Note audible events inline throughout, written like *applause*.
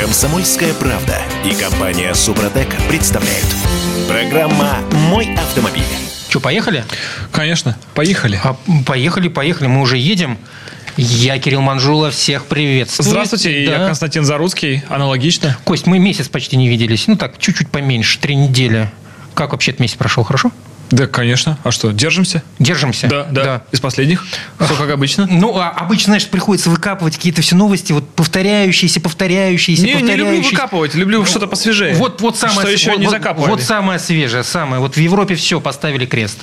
Комсомольская правда и компания Супротек представляют. Программа «Мой автомобиль». Что, поехали? Конечно, поехали. А, поехали, поехали, мы уже едем. Я Кирилл Манжула, всех приветствую. Здравствуйте, Да. я Константин Заруцкий, аналогично. Кость, мы месяц почти не виделись. Ну так, чуть-чуть поменьше, три недели. Как вообще этот месяц прошел, хорошо? Да, конечно. А что, держимся? Держимся? Да, да. Из последних. Все как обычно. Ну, а обычно, знаешь, приходится выкапывать какие-то все новости, вот повторяющиеся, повторяющиеся, Не, не люблю повторяющиеся. выкапывать, люблю что-то посвежее. Вот, вот самое, Что еще вот, не вот- закапывали. Вот самое свежее, самое. Вот в Европе все, поставили крест.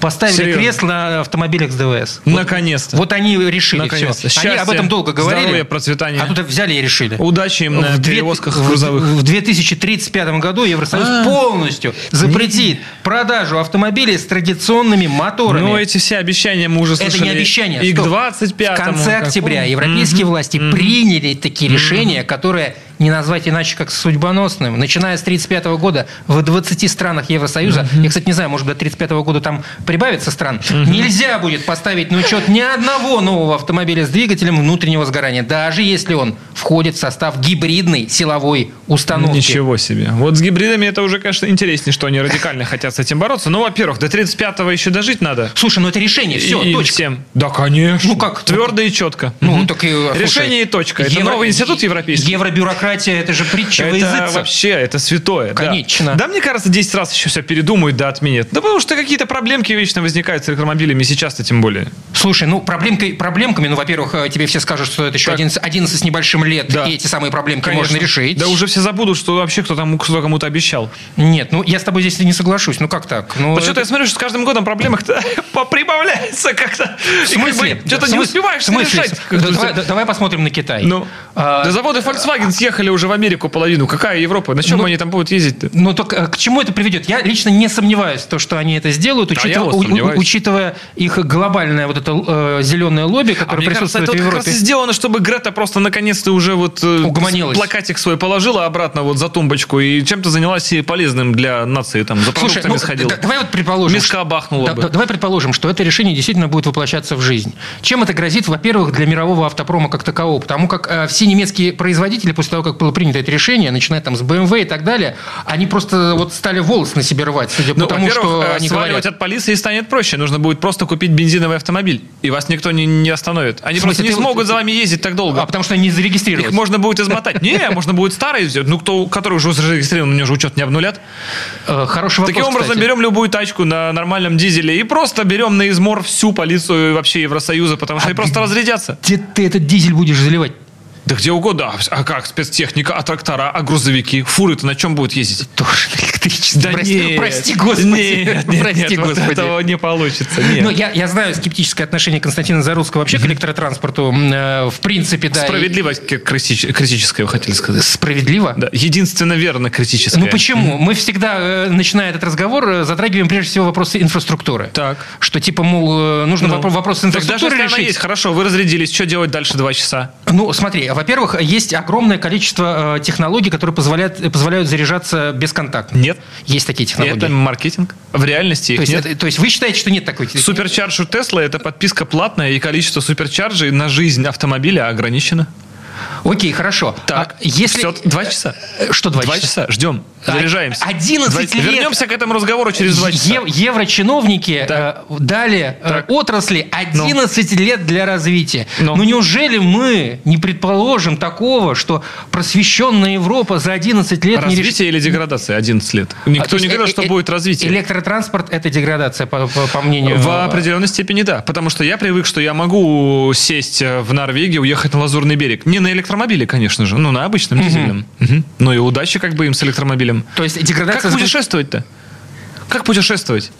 Поставили Серьезно? крест на автомобилях с ДВС. Наконец-то. Вот они решили Наконец-то. все. Они об этом долго говорили. здоровья, процветания. А тут взяли и решили. Удачи им на В две- перевозках в- грузовых. В 2035 году Евросоюз А. полностью запретит продажу автомобилей с традиционными моторами. Ну, эти все обещания мы уже Это слышали. не обещание. И к Стоп. 25 В конце октября европейские власти приняли такие решения, которые не назвать иначе, как судьбоносным. Начиная с 1935 года в 20 странах Евросоюза, я, кстати, не знаю, может, до 1935 года там прибавится стран, нельзя будет поставить на учет ни одного нового автомобиля с двигателем внутреннего сгорания, даже если он входит в состав гибридной силовой установки. Ничего себе. Вот с гибридами это уже, конечно, интереснее, что они радикально хотят с этим бороться. Ну, во-первых, до 35-го еще дожить надо. Слушай, ну это решение, все, И- точка. всем. Да, конечно. Ну как? Твердо и четко. Ну, так и, слушай, Решение и точка. Это новый институт европейский. Евробюрократия, это же притча во Это языцах. вообще, это святое. да. Конечно. Да. мне кажется, 10 раз еще все передумают, да, отменят. Да потому что какие-то проблемки вечно возникают с электромобилями, сейчас-то тем более. Слушай, ну проблемкой, проблемками, ну, во-первых, э, тебе все скажут, что это еще Так. 11, 11 с небольшим лет, Да. и эти самые проблемки Конечно. можно решить. Да уже все забудут, что вообще кто там кто кому-то обещал. Нет, ну я с тобой здесь не соглашусь. Ну как так? Ну, Вот что-то это- я смотрю, что с каждым годом проблемах-то *laughs* прибавляется как-то. В смысле? Что-то не успеваешь решать. Да, давай, да- посмотрим на Китай. Ну, А, да заводы Volkswagen съехали уже в Америку половину. Какая Европа? На чем Ну, они там будут ездить-то? Ну, так э, к чему это приведет? Я лично не сомневаюсь в том, что они это сделают, А учитывая, вот у- учитывая их глобальное вот это э, зеленое лобби, А которое кажется, присутствует это в вот как раз Европе. сделано, чтобы Грета просто наконец-то уже вот э, плакатик свой положила обратно вот за тумбочку и чем-то занялась и полезным для нации там за Слушай, продуктами ну, сходила. да- давай вот предположим, Миска бахнула да- бы. да- давай предположим, что это решение действительно будет воплощаться в жизнь. Чем это грозит, во-первых, для мирового автопрома как такового? Потому как э, все немецкие производители после того, как было принято это решение, начиная там с BMW и так далее, они просто вот стали волосы на себе рвать, судя по Ну, тому, что э, они говорят. от полиции станет проще. Нужно будет просто купить бензиновый автомобиль. И вас никто не, не остановит. Они просто не смогут за вами ездить так долго. А потому что они Их зарегистрированы. можно будет измотать. *laughs* Не, можно будет старый взять. Ну, кто, который уже зарегистрирован, у него же учет не обнулят. Э, Хороший вопрос, Таким образом, берем любую тачку на нормальном дизеле и просто берем на измор всю полицию вообще Евросоюза, потому что они просто разрядятся. Где ты этот дизель будешь заливать? Да где угодно. А как спецтехника, а трактора, а грузовики? Фуры-то на чем будут ездить? Тоже на электричестве. Да прости, нет. прости, господи. Нет, нет, прости, нет, вот господи. этого не получится. Нет. Ну, я, я знаю скептическое отношение Константина Зарусского вообще к электротранспорту. Э, В принципе, да. и- Справедливость к- критич- критическая, вы хотели сказать. Справедливо? Да, единственно верно критическая. Ну почему? Мы всегда, э, начиная этот разговор, э, затрагиваем прежде всего вопросы инфраструктуры. Так. Что типа, мол, нужно Ну, вопро- вопросы Так даже инфраструктуры она решить. есть, хорошо, вы разрядились, что делать дальше два часа? Ну, смотри, во-первых, есть огромное количество технологий, которые позволяют, позволяют заряжаться бесконтактно. Нет. Есть такие технологии. Это маркетинг. В реальности их то, есть, нет. это- то есть вы считаете, что нет такой технологии? Суперчарж у Тесла это подписка платная, и количество суперчарджей на жизнь автомобиля ограничено. Окей, хорошо. Так, А если... всё, два часа. Э, Что два, Два часа? часа, ждем, А- заряжаемся. 11 Два- лет. Вернемся к этому разговору через два часа. Ев- еврочиновники Так. э, дали э, Так. отрасли 11 лет для развития. Ну. Ну. неужели мы не предположим такого, что просвещенная Европа за 11 лет не решит... Развитие или деградация? 11 лет. А, Никто то не говорил, э- что э- будет развитие. Электротранспорт – это деградация, по, по- по мнению... В определенной степени да. Потому что я привык, что я могу сесть э, в Норвегию, уехать на Лазурный берег. Не на электромобиле, конечно же, ну на обычном дизельном. Мгм. Ну и удачи как бы им с электромобилем. То есть Как деградация... путешествовать-то? Как путешествовать?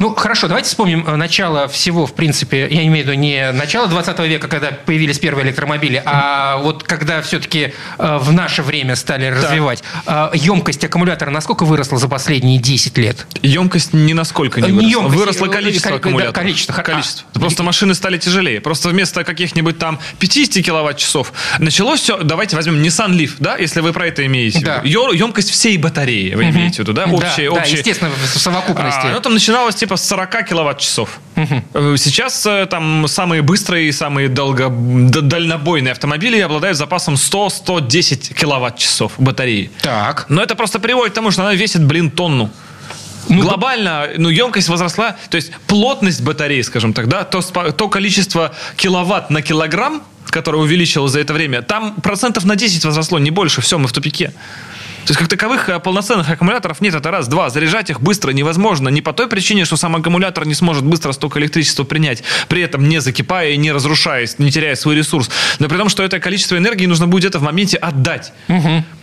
Ну, хорошо, давайте вспомним э, начало всего, в принципе, я имею в виду не начало 20 века, когда появились первые электромобили, а вот когда все-таки в наше время стали развивать. Э, Емкость аккумулятора насколько выросла за последние 10 лет? Емкость ни насколько не Не выросла. емкость, Выросло э, количество да, аккумуляторов. количество. Количество. А, Просто машины стали тяжелее. Просто вместо каких-нибудь там 50 киловатт-часов началось все... Давайте возьмем Nissan Leaf, да, если вы про это имеете Да. в виду. Емкость всей батареи вы имеете в виду, да? Да, Общая, да, общая. естественно, в совокупности. А, ну, там начиналось типа с 40 киловатт-часов. Э, Сейчас э, там самые быстрые и самые долго, дальнобойные автомобили обладают запасом 100-110 киловатт-часов батареи. Так. Но это просто приводит к тому, что она весит, блин, тонну. Глобально, ну, емкость возросла, то есть плотность батареи, скажем так, да, то, то количество киловатт на килограмм, которое увеличилось за это время, там процентов на 10 возросло, не больше, все, мы в тупике. То есть как таковых э, полноценных аккумуляторов нет, это раз. Два, заряжать их быстро невозможно. Не по той причине, что сам аккумулятор не сможет быстро столько электричества принять, при этом не закипая и не разрушаясь, не теряя свой ресурс. Но при том, что это количество энергии нужно будет где-то в моменте отдать.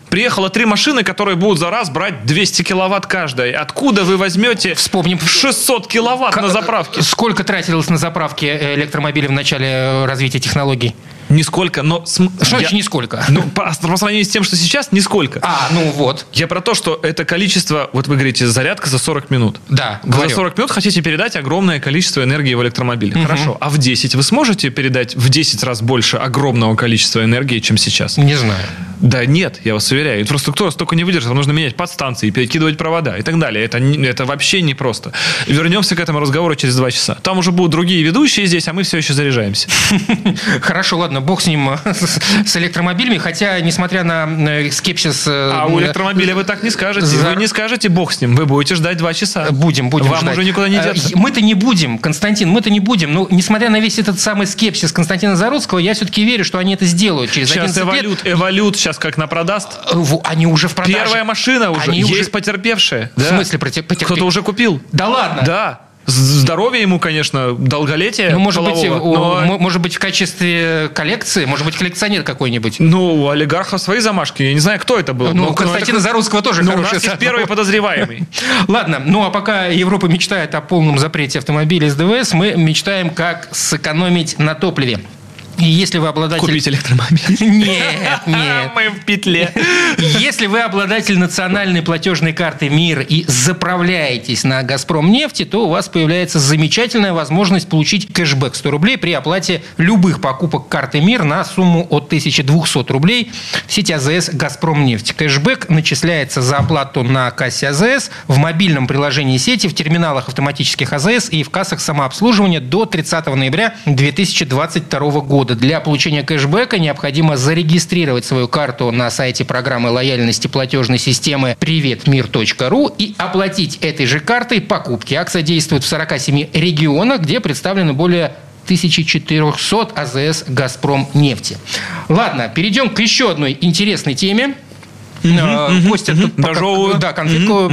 Приехало три машины, которые будут за раз брать 200 киловатт каждая. Откуда вы возьмете Вспомним. 600 киловатт на заправке? Сколько тратилось на заправке э, электромобилей в начале э, развития технологий? Нисколько, но... см- Что я- значит нисколько? *laughs* Ну, по, по сравнению с тем, что сейчас, нисколько. А, ну вот. Я про то, что это количество, вот вы говорите, зарядка за 40 минут. Да, Вы говорю. за 40 минут хотите передать огромное количество энергии в электромобиле. Хорошо. А в 10 вы сможете передать в 10 раз больше огромного количества энергии, чем сейчас? Не знаю. Да нет, я вас уверяю. Инфраструктура столько не выдержит. Вам нужно менять подстанции, перекидывать провода и так далее. Это, это вообще непросто. Вернемся к этому разговору через два часа. Там уже будут другие ведущие здесь, а мы все еще заряжаемся. *laughs* Хорошо, ладно, бог с ним, *laughs* с, электромобилями, хотя, несмотря на э, скепсис... э, А у электромобиля вы так не скажете. За- Вы не скажете бог с ним. Вы будете ждать два часа. Будем, будем Вам ждать. уже никуда не Э, деться. Мы-то не будем, Константин, мы-то не будем. Но, несмотря на весь этот самый скепсис Константина Зародского, я все-таки верю, что они это сделают через Сейчас 11 лет. эволют, эволют сейчас как на продаст. Они уже в продаже. Первая машина уже. Они Есть уже- потерпевшая. В смысле проте- потерпе- Кто-то уже купил. Да ладно? Да. Здоровье ему, конечно, долголетие Ну, может быть, полового, о, но- мо- может быть, в качестве коллекции, может быть, коллекционер какой-нибудь. Ну, у олигархов свои замашки. Я не знаю, кто это был. Ну, но- у Константина это- Зарусского тоже Ну, у нас хороший есть первый подозреваемый. *laughs* Ладно, ну а пока Европа мечтает о полном запрете автомобилей с ДВС, мы мечтаем, как сэкономить на топливе. Если вы обладатель... Купить электромобиль. *laughs* Нет, *laughs* нет. Мы в петле. Если вы обладатель национальной платежной карты МИР и заправляетесь на «Газпром нефти», то у вас появляется замечательная возможность получить кэшбэк 100 рублей при оплате любых покупок карты МИР на сумму от 1200 рублей в сети АЗС «Газпром нефть». Кэшбэк начисляется за оплату на кассе АЗС, в мобильном приложении сети, в терминалах автоматических АЗС и в кассах самообслуживания до 30 ноября 2022 года. Для получения кэшбэка необходимо зарегистрировать свою карту на сайте программы лояльности платежной системы приветмир.ру и оплатить этой же картой покупки. Акция действует в 47 регионах, где представлены более 1400 АЗС «Газпром нефти». Ладно, перейдем к еще одной интересной теме. Э, Костя тут пока- Дожевываю. да, конфетку.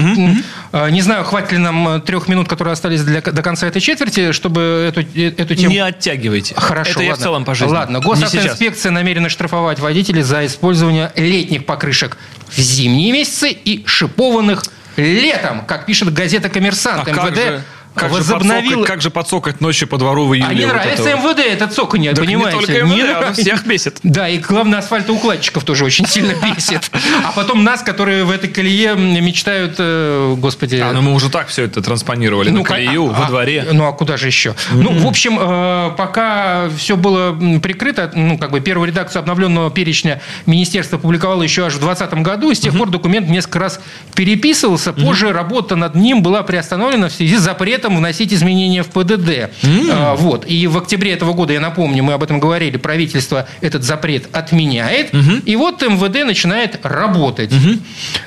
Э, Не знаю, хватит ли нам трех минут, которые остались для, до конца этой четверти, чтобы эту, э, эту тему... Не оттягивайте. Хорошо, Это я в ладно. целом по жизни. Ладно, госавтоинспекция намерена штрафовать водителей за использование летних покрышек в зимние месяцы и шипованных летом, как пишет газета «Коммерсант». А МВД же, как, же возобновила... подсокать, как же подсокать ночью по двору в июле? А не вот нравится это вот? МВД этот цоканье, Так не понимаете? только МВД, оно нравится. всех бесит. *laughs* Да, и главное, асфальтоукладчиков тоже очень *laughs* сильно бесит. А потом нас, которые в этой колее мечтают, э, господи... А, ну мы уже так все это транспонировали на ка- колею, а- во дворе. Ну, а куда же еще? Ну, в общем, э, пока все было прикрыто, ну, как бы первую редакцию обновленного перечня министерство публиковало еще аж в 2020 году, и с тех пор документ несколько раз переписывался. Позже работа над ним была приостановлена в связи с запретом вносить изменения в ПДД. А, Вот. И в октябре этого года, я напомню, мы об этом говорили, правительство этот запрет отменяет. И вот МВД начинает работать.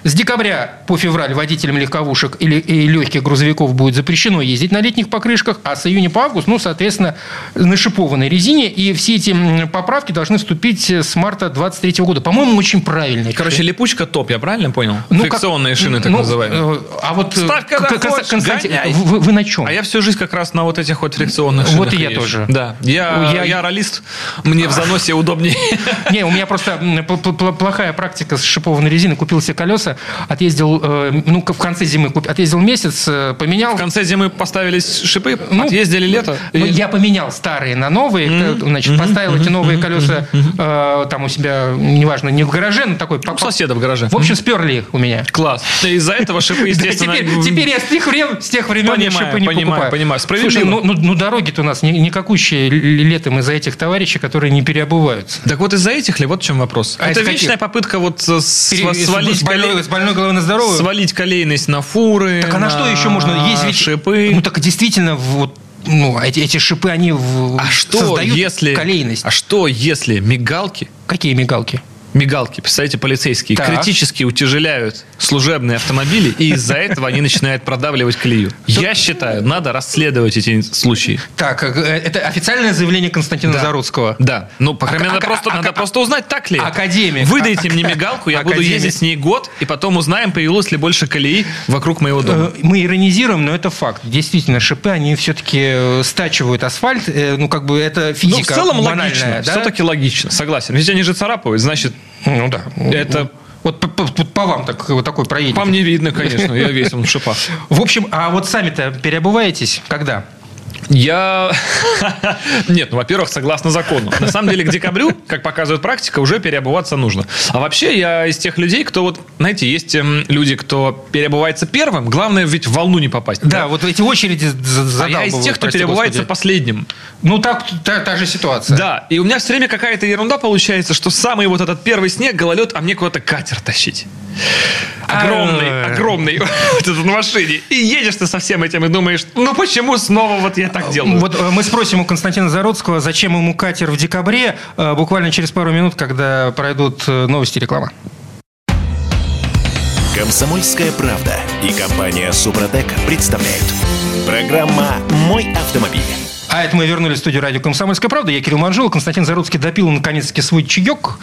С декабря по февраль водителям легковушек или и легких грузовиков будет запрещено ездить на летних покрышках, а с июня по август, ну, соответственно, на шипованной резине. И все эти поправки должны вступить с марта 2023 года. По-моему, очень правильно. Короче, липучка топ, я правильно понял? Ну, как- Фрикционные шины, так ну, называемые. э, А вот э, Ставь, когда Кон- хочешь, Константин, гоняй. вы, вы на чем? А я всю жизнь как раз на вот этих вот фрикционных Вот шинах и я езжу. тоже. Да. Я, Я- я, ролист, мне в заносе удобнее. *laughs* Не, у меня просто плохая практика с шипованной резиной. Купил себе колеса, отъездил, э, ну, в конце зимы отъездил месяц, э, поменял. В конце зимы поставились шипы, Ну, отъездили лето. Ну, и- я поменял старые на новые, значит, поставил эти новые колеса э, там у себя, неважно, не в гараже, но такой... У соседа в гараже. В общем, сперли их у меня. Класс. Из-за этого шипы, *laughs* естественно... теперь, я с тех времен, я Понимаю, не понимаю, покупаю. понимаю. Справедливо. Слушай, ну, ну- ну дороги-то у нас ни- никакущие летом из-за этих товарищей, которые не переобуваются. Так вот из-за этих ли? Вот в чем вопрос. А Это вечная каких? попытка вот э, с- Пере- с- свалить, с, больной, колей- с больной головы на здоровую. свалить колейность на фуры, Так а на что еще можно? Есть ведь... шипы. Ну так действительно, вот ну, эти, эти шипы, они в- А что создают если... колейность. А что если мигалки Какие мигалки? Мигалки, представляете, полицейские, Так. критически утяжеляют служебные автомобили, и из-за этого они начинают продавливать колею. Я считаю, надо расследовать эти случаи. Так, э, это официальное заявление Константина Да. Заруцкого. Да, ну, по крайней А- мере, а- надо, просто, а- надо просто узнать, так ли это. Академик. Выдайте мне мигалку, я буду ездить с ней год, и потом узнаем, появилось ли больше колеи вокруг моего дома. Э, Мы иронизируем, но это факт. Действительно, шипы, они все-таки стачивают асфальт. Э, Ну, как бы это Ну, физика в целом логично, все-таки логично, согласен. Ведь они же царапают, значит, Ну, да. Это- Вот по, по- по- вам так, вот такой проедете. по мне видно, конечно, я весь он в шипах. *laughs* В общем, а вот сами-то переобуваетесь когда? Я... *laughs* Нет, ну, во-первых, согласно закону. На самом деле, к декабрю, как показывает практика, уже переобуваться нужно. А вообще, я из тех людей, кто вот, знаете, есть эм, люди, кто переобувается первым. Главное ведь в волну не попасть. Да, вот эти очереди за- А я из тех, кто переобувается господи. последним. Ну, так, та, та же ситуация. Да, и у меня все время какая-то ерунда получается, что самый вот этот первый снег, гололед, а мне куда-то катер тащить. Огромный, А. огромный, *laughs* вот этот на машине. И едешь ты со всем этим и думаешь, ну почему снова вот я так делаю? Вот э, мы спросим у Константина Заруцкого, зачем ему катер в декабре, э, буквально через пару минут, когда пройдут э, новости и реклама. Комсомольская правда и компания Супротек представляют. Программа «Мой автомобиль». А это мы вернулись в студию радио «Комсомольская правда». Я Кирилл Манжул. Константин Заруцкий допил наконец-таки свой чаек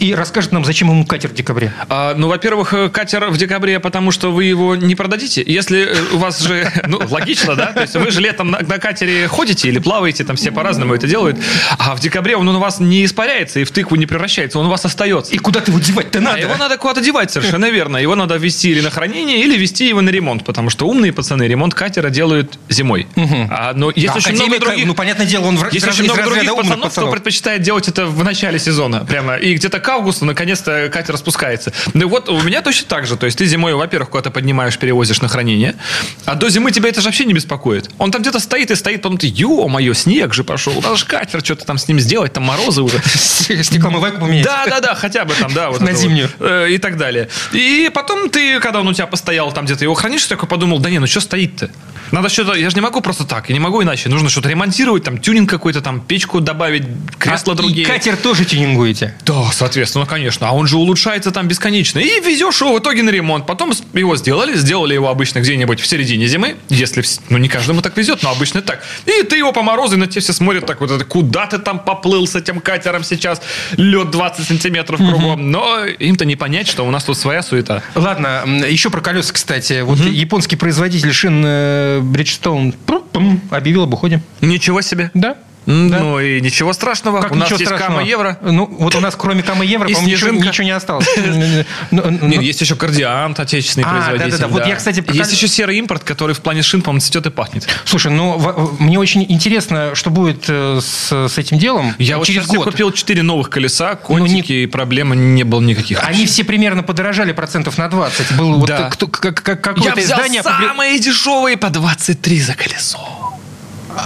и расскажет нам, зачем ему катер в декабре. А, ну, во-первых, э, катер в декабре, потому что вы его не продадите. Если э, у вас же, *laughs* ну, логично, да? То есть вы же летом на, на катере ходите или плаваете, там все по-разному это делают. А в декабре он у вас не испаряется и в тыкву не превращается, он у вас остается. И куда ты его девать-то А надо? его надо куда-то девать, совершенно верно. Его надо везти или на хранение, или везти его на ремонт, потому что умные пацаны ремонт катера делают зимой. А, но есть Да, очень много академик, других... ну, понятное дело, он в, Есть очень много других умных пацанов, кто пацанов. предпочитает делать это в начале сезона прямо. И где-то к августу наконец-то катер распускается. Ну и вот у меня точно так же. То есть ты зимой, во-первых, куда-то поднимаешь, перевозишь на хранение. А до зимы тебя это же вообще не беспокоит. Он там где-то стоит и стоит, потом ты, ё-моё, снег же пошел. Надо же катер что-то там с ним сделать, там морозы уже. *laughs* Стекломывайку поменять. Да, да, да, хотя бы там, да. Вот На это вот. зимнюю. Э, И так далее. И потом ты, когда он у тебя постоял, там где-то его хранишь, такой подумал, да не, ну что стоит-то? Надо что-то, я же не могу просто так, я не могу иначе. Нужно что-то ремонтировать, там тюнинг какой-то, там печку добавить, кресла А, другие. И катер тоже тюнингуете. Да, соответственно, конечно. А он же улучшается там бесконечно. И везешь его в итоге на ремонт. Потом его сделали, сделали его обычно где-нибудь в середине зимы. Если, ну, не каждому так везет, но обычно так. И ты его по морозу, и на тебя все смотрят так вот, это, куда ты там поплыл с этим катером сейчас? Лед 20 сантиметров кругом. Но им-то не понять, что у нас тут своя суета. Ладно, еще про колеса, кстати. Вот японский производитель шин пум, объявил об уходе. Ничего себе. Да. Да. Ну и ничего страшного. Как у нас есть страшного. кама евро. Ну, вот у нас кроме камы евро, *laughs* по-моему, ничего, ничего не осталось. *laughs* Ну, ну, Нет, есть еще кардиант, отечественный А, производитель. да-да-да. Вот я, кстати, Есть еще серый импорт, который в плане шин, по-моему, цветет и пахнет. Слушай, ну мне очень интересно, что будет э, с, этим делом Я вот через сейчас год. Ну, купил 4 новых колеса, контики, и проблемы не было никаких. Они все примерно подорожали процентов на 20. Было вот Да. кто- как- как- Я взял издание... самые дешевые по 23 за колесо.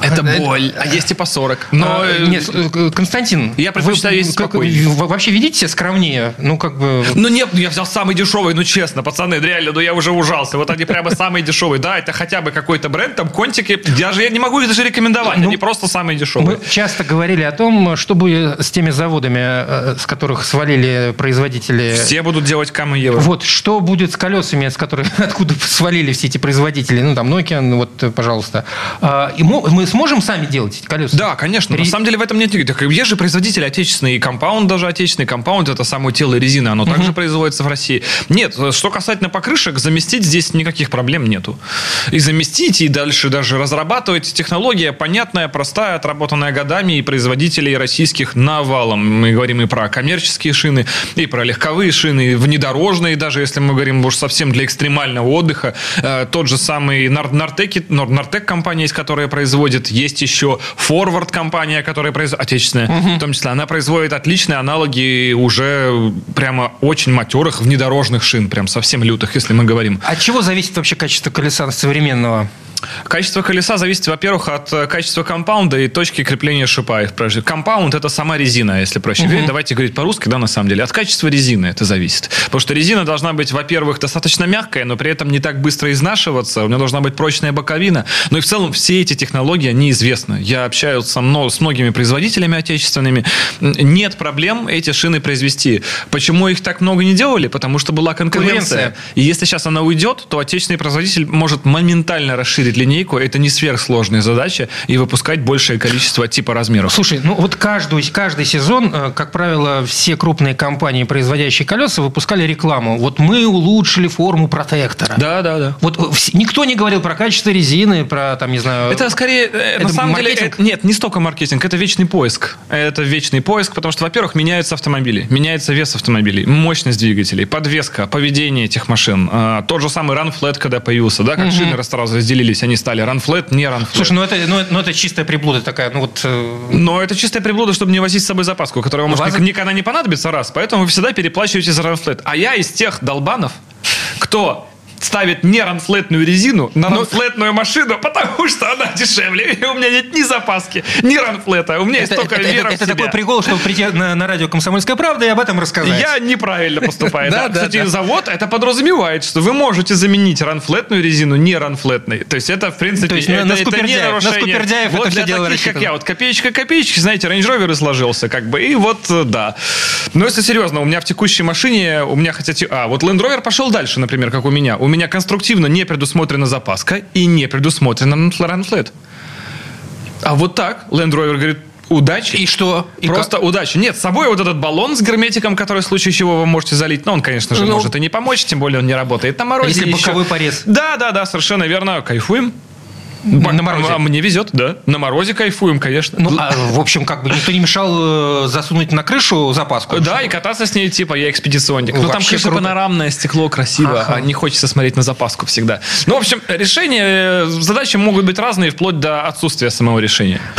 Это это- боль. А есть и по 40. Но А, э, Нет, э, Константин, Я предпочитаю спокойнее. вы вообще ведите себя скромнее? Ну, как бы... Ну нет, ну я взял самый дешевый, ну честно, пацаны, реально, ну я уже ужался. Вот они прямо самые дешевые. Да, это хотя бы какой-то бренд, там контики. Даже я не могу их даже рекомендовать, Ну, они просто самые дешевые. Мы часто говорили о том, что будет с теми заводами, э, с которых свалили производители. Все будут делать камы евро. Вот что будет с колесами, с которых *laughs* откуда свалили все эти производители? Ну там Nokia, ну, вот, э, пожалуйста. А, и мы сможем сами делать эти колеса? Да, конечно. На Ре- самом деле в этом нет никаких. Есть же производители отечественные, и компаунд даже отечественный. Компаунд это само тело резины, оно также производится в России. Нет, что касательно покрышек, заместить здесь никаких проблем нету. И заместить, и дальше даже разрабатывать. Технология понятная, простая, отработанная годами, и производителей российских навалом. Мы говорим и про коммерческие шины, и про легковые шины, и внедорожные даже, если мы говорим уж совсем для экстремального отдыха. Э, Тот же самый Нар- Нортеки, Нор- Nortec компания есть, которая производит. Есть еще Forward компания, которая производит, отечественная, в том числе. Она производит отличные аналоги уже прямо очень матерых внедорожных шин, прям совсем лютых, если мы говорим. От чего зависит вообще качество колеса современного? Качество колеса зависит, во-первых, от э, качества компаунда и точки крепления шипа. их прежде. Компаунд – это сама резина, если проще uh-huh. говорить. Давайте говорить по-русски, да, на самом деле. От качества резины это зависит. Потому что резина должна быть, во-первых, достаточно мягкая, но при этом не так быстро изнашиваться. У нее должна быть прочная боковина. Ну и в целом все эти технологии, они известны. Я общаюсь со мно, с многими производителями отечественными. Нет проблем эти шины произвести. Почему их так много не делали? Потому что была конкуренция. конкуренция. И если сейчас она уйдет, то отечественный производитель может моментально расширить линейку. Это не сверхсложная задача. И выпускать большее количество типа размеров. Слушай, ну вот каждый, каждый сезон, э, как правило, все крупные компании, производящие колеса, выпускали рекламу. Вот мы улучшили форму протектора. Да, да, да. Вот э, никто не говорил про качество резины, про там, не знаю... Это скорее, э, это на самом маркетинг? деле, это, нет, не столько маркетинг, это вечный поиск. Это вечный поиск, потому что, во-первых, меняются автомобили, меняется вес автомобилей, мощность двигателей, подвеска, поведение этих машин. А, тот же самый Run Flat, когда появился, да, как угу. шины сразу разделились, они стали Flat, не Flat. Слушай, ну это, ну, ну это чистая приблуда такая, ну вот... Э... Но это чистая приблуда, чтобы не возить с собой запаску, которая вам, может, никогда не понадобится, раз. Поэтому вы всегда переплачиваете за Flat. А я из тех долбанов, кто ставит не ранфлетную резину на ну, ранфлетную машину, потому что она дешевле. И у меня нет ни запаски, ни ранфлета. У меня это, есть только это, вера это, это такой прикол, чтобы прийти на, на радио «Комсомольская правда» и об этом рассказать. Я неправильно поступаю. да, *laughs* Кстати, завод это подразумевает, что вы можете заменить ранфлетную резину не ранфлетной. То есть это, в принципе, То есть это, на не нарушение. вот это все дело таких, как я. Вот копеечка копеечки, знаете, Range Rover сложился как бы. И вот, э, да. Но если серьезно, у меня в текущей машине, у меня хотя... А, вот Land Rover пошел дальше, например, как у меня. У меня конструктивно не предусмотрена запаска и не предусмотрена run А вот так Land Rover говорит, Удачи. И что? И Просто как? удачи. Нет, с собой вот этот баллон с герметиком, который в случае чего вы можете залить. Но он, конечно же, ну, может и не помочь, тем более он не работает на морозе. Если еще. боковой порез. Да, да, да, совершенно верно. Кайфуем. На морозе. А мне везет, да. На морозе кайфуем, конечно. Ну, а, в общем, как бы никто не мешал э, засунуть на крышу запаску. Да, и кататься с ней, типа, я экспедиционник. Ну, там, конечно, панорамное стекло красиво, ага. а не хочется смотреть на запаску всегда. Ну, в общем, решения, э, задачи могут быть разные, вплоть до отсутствия самого решения. *laughs*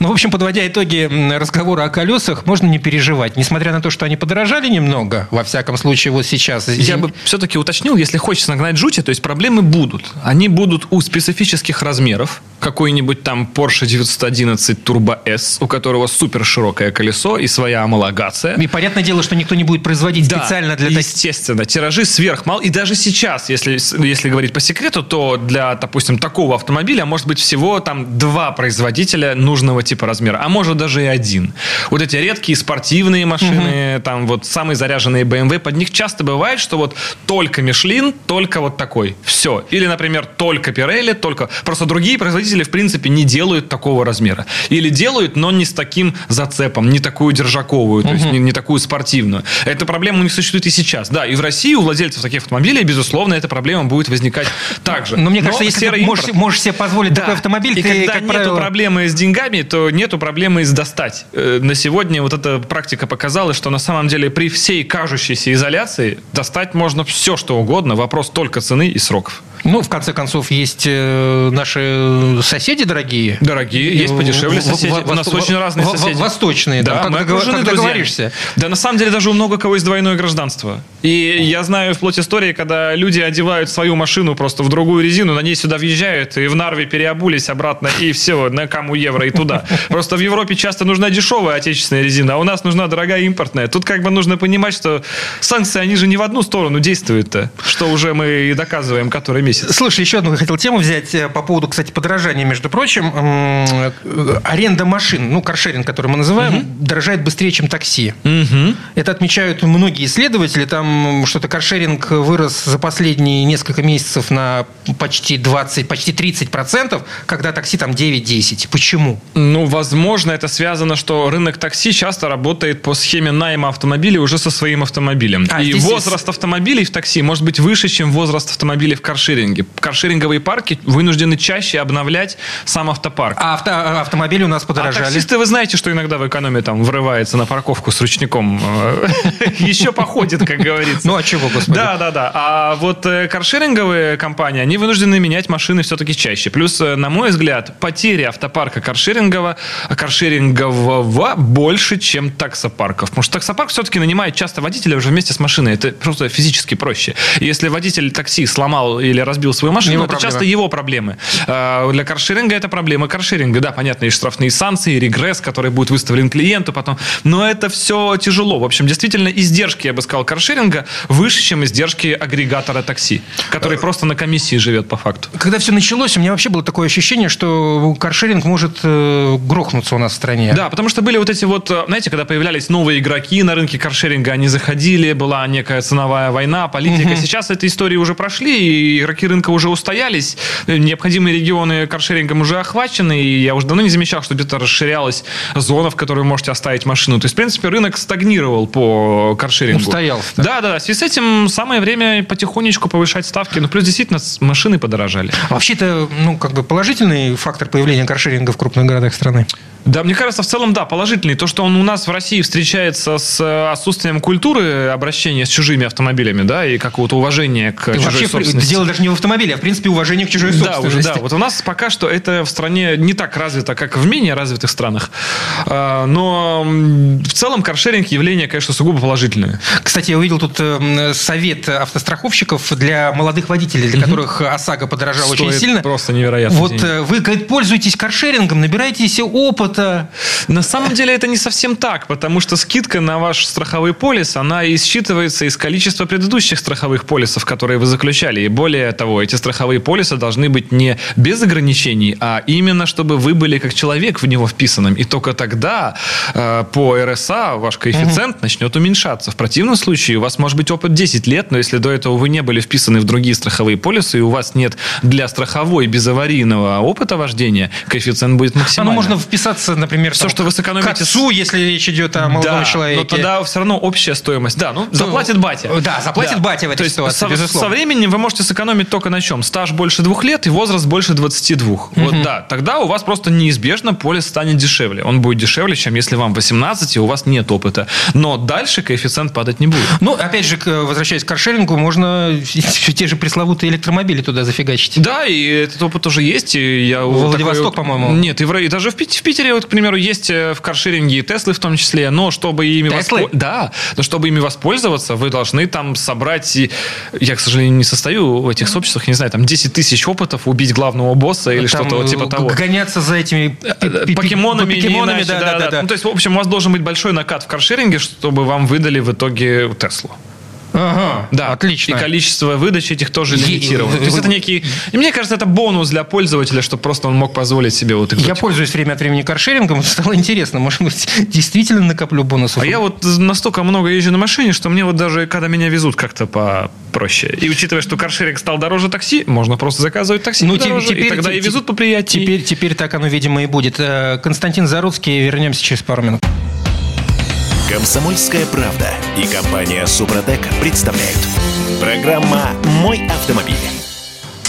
Ну, в общем, подводя итоги разговора о колесах, можно не переживать. Несмотря на то, что они подорожали немного, во всяком случае, вот сейчас. Я бы все-таки уточнил, если хочется нагнать жути, то есть проблемы будут. Они будут у специфических размеров размеров, какой-нибудь там Porsche 911 Turbo S, у которого супер широкое колесо и своя амалогация. И понятное дело, что никто не будет производить да, специально для естественно. Тиражи сверхмал. И даже сейчас, если, если говорить по секрету, то для, допустим, такого автомобиля может быть всего там два производителя нужного типа размера, а может даже и один. Вот эти редкие спортивные машины, угу. там вот самые заряженные BMW, под них часто бывает, что вот только Michelin, только вот такой. Все. Или, например, только Pirelli, только... Просто другие производители, в принципе, не делают такого размера. Или делают, но не с таким зацепом, не такую держаковую, то угу. есть не, не такую спортивную. Эта проблема у них существует и сейчас. Да, и в России у владельцев таких автомобилей, безусловно, эта проблема будет возникать также. Но мне кажется, но если ты можешь, можешь себе позволить да. такой автомобиль, и ты, когда как нету правило... проблемы с деньгами, то нету проблемы с достать. Э, на сегодня вот эта практика показала, что на самом деле при всей кажущейся изоляции достать можно все, что угодно. Вопрос только цены и сроков. Ну, в конце концов, есть э, наши соседи дорогие. Дорогие, есть подешевле соседи. У нас очень разные соседи. Восточные, да. Как, мы договоришься. Да, на самом деле, даже у много кого есть двойное гражданство. И я знаю вплоть истории, когда люди одевают свою машину просто в другую резину, на ней сюда въезжают, и в Нарве переобулись обратно, и все, на кому евро и туда. Просто в Европе часто нужна дешевая отечественная резина, а у нас нужна дорогая импортная. Тут как бы нужно понимать, что санкции, они же не в одну сторону действуют-то, что уже мы и доказываем который месяц месяц. Слушай, еще одну хотел тему взять э, по поводу, кстати, подорожания, между прочим. Э, аренда машин, ну, каршеринг, который мы называем, угу. дорожает быстрее, чем такси. Угу. Это отмечают многие исследователи. Там что-то каршеринг вырос за последние несколько месяцев на почти 20, почти 30 процентов, когда такси там 9-10. Почему? Ну, возможно, это связано, что рынок такси часто работает по схеме найма автомобилей уже со своим автомобилем. А, И возраст есть... автомобилей в такси может быть выше, чем возраст автомобилей в каршеринге каршеринге. Каршеринговые парки вынуждены чаще обновлять сам автопарк. А авто, а автомобили у нас а подорожали. А таксисты, вы знаете, что иногда в экономии там врывается на парковку с ручником. Э, *laughs* еще походит, как говорится. Ну, а чего, господи? Да, да, да. А вот э, каршеринговые компании, они вынуждены менять машины все-таки чаще. Плюс, э, на мой взгляд, потери автопарка каршерингового, каршерингового больше, чем таксопарков. Потому что таксопарк все-таки нанимает часто водителя уже вместе с машиной. Это просто физически проще. Если водитель такси сломал или разбил свою машину, Его это часто его проблемы. А, Для каршеринга это проблема каршеринга. Да, понятно, есть штрафные санкции, регресс, который будет выставлен клиенту потом. Но это все тяжело. В общем, действительно, издержки, я бы сказал, каршеринга выше, чем издержки агрегатора такси, который просто на комиссии живет по факту. Когда все началось, у меня вообще было такое ощущение, что каршеринг может э, грохнуться у нас в стране. Да, потому что были вот эти вот, э, знаете, когда появлялись новые игроки на рынке каршеринга, они заходили, была некая ценовая война, политика. Сейчас эти истории уже прошли, и игроки рынка уже устоялись, необходимые регионы каршерингом уже охвачены, и я уже давно не замечал, что где-то расширялась зона, в которой вы можете оставить машину. То есть, в принципе, рынок стагнировал по каршерингу. Устоялся. Да, да, в связи с этим самое время потихонечку повышать ставки. Ну, плюс действительно машины подорожали. А Вообще это, ну, как бы положительный фактор появления каршеринга в крупных городах страны. Да, мне кажется, в целом, да, положительный. То, что он у нас в России встречается с э, отсутствием культуры обращения с чужими автомобилями, да, и какого-то уважения к И чужой вообще, собственности. дело даже не в автомобиле, а в принципе уважение к чужой Да, уже, собственности. да. Вот у нас пока что это в стране не так развито, как в менее развитых странах. А, Но в целом каршеринг явление, конечно, сугубо положительное. Кстати, я увидел тут э, совет автостраховщиков для молодых водителей, для которых ОСАГО подорожала очень сильно. просто невероятно Вот денег. э, вы, говорит, пользуетесь каршерингом, набираетесь опыта. На самом деле это не совсем так, потому что скидка на ваш страховой полис, она и считывается из количества предыдущих страховых полисов, которые вы заключали. И более того, эти страховые полисы должны быть не без ограничений, а именно, чтобы вы были как человек в него вписанным. И только тогда э, по РСА ваш коэффициент начнет уменьшаться. В противном случае у вас может быть опыт 10 лет, но если до этого вы не были вписаны в другие страховые полисы, и у вас нет для страховой безаварийного опыта вождения, коэффициент будет А ну можно вписаться, например, Всё, там, что вы сэкономите к отцу, если речь идет о молодом да, человеке. но тогда все равно общая стоимость. Да, ну, заплатит батя. да, заплатит батя в этой То есть ситуации, со, безусловно. со временем вы можете сэкономить только на чем? Стаж больше двух лет и возраст больше 22. Вот да, тогда у вас просто неизбежно полис станет дешевле. Он будет дешевле, чем если вам 18 и у вас нет опыта. Но дальше коэффициент падать не будет. Ну, опять же, к- возвращаясь к каршерингу, можно *laughs* все те же пресловутые электромобили туда зафигачить. Да, и этот опыт тоже есть. И я Во такой- Владивосток, по-моему. Нет, и, в, и даже в, Пит- в Питере, вот, к примеру, есть э, в каршеринге и Теслы в том числе, но чтобы ими воспо- Да, но чтобы ими воспользоваться, вы должны там собрать, я, к сожалению, не состою в этих сообществах, не знаю, там 10 тысяч опытов, убить главного босса или Там, что-то типа э, того. гоняться за этими пи- пи- Покемонами, покемонами, да, да, да. Ну, то есть, в общем, у вас должен быть большой накат в каршеринге, чтобы вам выдали в итоге Теслу. Ага, Да, отлично. И количество выдач этих тоже лимитировано. То есть это некий... И мне кажется, это бонус для пользователя, чтобы просто он мог позволить себе вот Я пользуюсь время от времени каршерингом, *laughs* стало интересно, может быть, действительно накоплю бонусов. А я вот настолько много езжу на машине, что мне вот даже, когда меня везут, как-то попроще. И учитывая, что каршеринг стал дороже такси, можно просто заказывать такси Ну, подороже, те- и тогда и везут поприятнее. Теперь, теперь так оно, видимо, и будет. Э, Константин Заруцкий, вернемся через пару минут. Комсомольская правда и компания Супротек представляют. Программа «Мой автомобиль».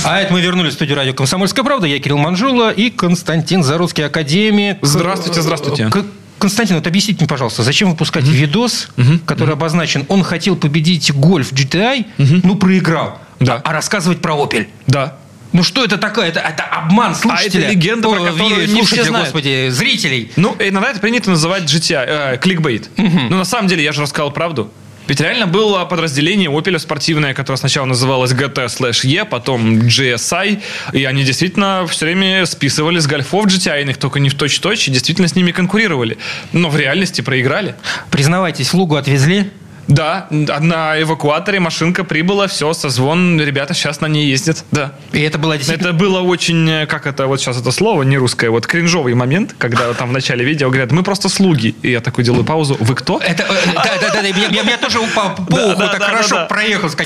А это мы вернулись в студию радио «Комсомольская правда». Я Кирилл Манжула и Константин Заруцкий, академик. Здравствуйте, здравствуйте. К- Константин, вот объясните мне, пожалуйста, зачем выпускать видос, который обозначен, он хотел победить гольф GTI, ну, проиграл, Да. а, а рассказывать про Opel? Да. Ну что это такое? Это, это обман слушателя. это легенда, про которую не все знают. господи, зрителей. Ну, иногда это принято называть GTI, э, кликбейт. Но на самом деле я же рассказал правду. Ведь реально было подразделение Opel спортивное, которое сначала называлось GT слэш E, потом GSI, и они действительно все время списывали с гольфов GTI, только не в точь-точь, и действительно с ними конкурировали. Но в реальности проиграли. Признавайтесь, Лугу отвезли. Да, на эвакуаторе машинка прибыла, все, созвон, ребята сейчас на ней ездят, да. И это было действительно... Это было очень, э, как это, вот сейчас это слово, не русское, вот кринжовый момент, когда там в начале видео говорят, мы просто слуги. И я такой делаю паузу, вы кто? Это, э, да, да, да, да, меня, тоже по, уху так хорошо проехал. С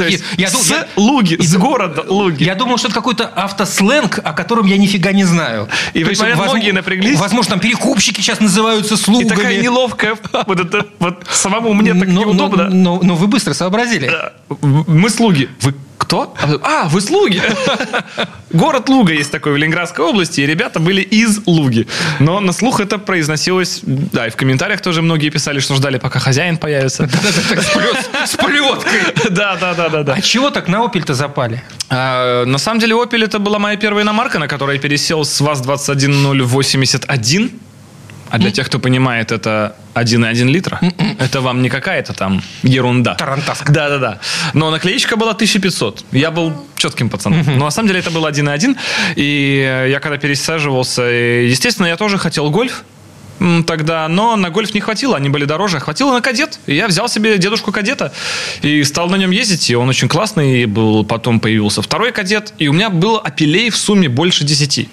Луги, с города Луги. я думал, что это какой-то автосленг, о котором я нифига не знаю. И возможно- многие напряглись. Возможно, там перекупщики сейчас называются И слугами. такая неловкая, вот это вот самому мне так Но- но- неудобно. Но, но вы быстро сообразили. Мы слуги. Вы кто? А, вы слуги. *laughs* Город Луга есть такой в Ленинградской области, и ребята были из Луги. Но на слух это произносилось, да, и в комментариях тоже многие писали, что ждали, пока хозяин появится. С плеткой. *laughs* Да, да, да, да, да. А чего так на Opel-то запали? А, на самом деле Opel это была моя первая иномарка, на которой я пересел с ВАЗ-21081. А для тех, кто понимает, это 1,1 литра. Это вам не какая-то там ерунда. Тарантаска. Да-да-да. Но наклеечка была 1500. Я был четким пацаном. Но на самом деле это был 1,1. И я когда пересаживался, естественно, я тоже хотел гольф тогда, но на гольф не хватило, они были дороже. Хватило на кадет. И я взял себе дедушку кадета и стал на нем ездить. И он очень классный был. Потом появился второй кадет. И у меня было апелей в сумме больше 10.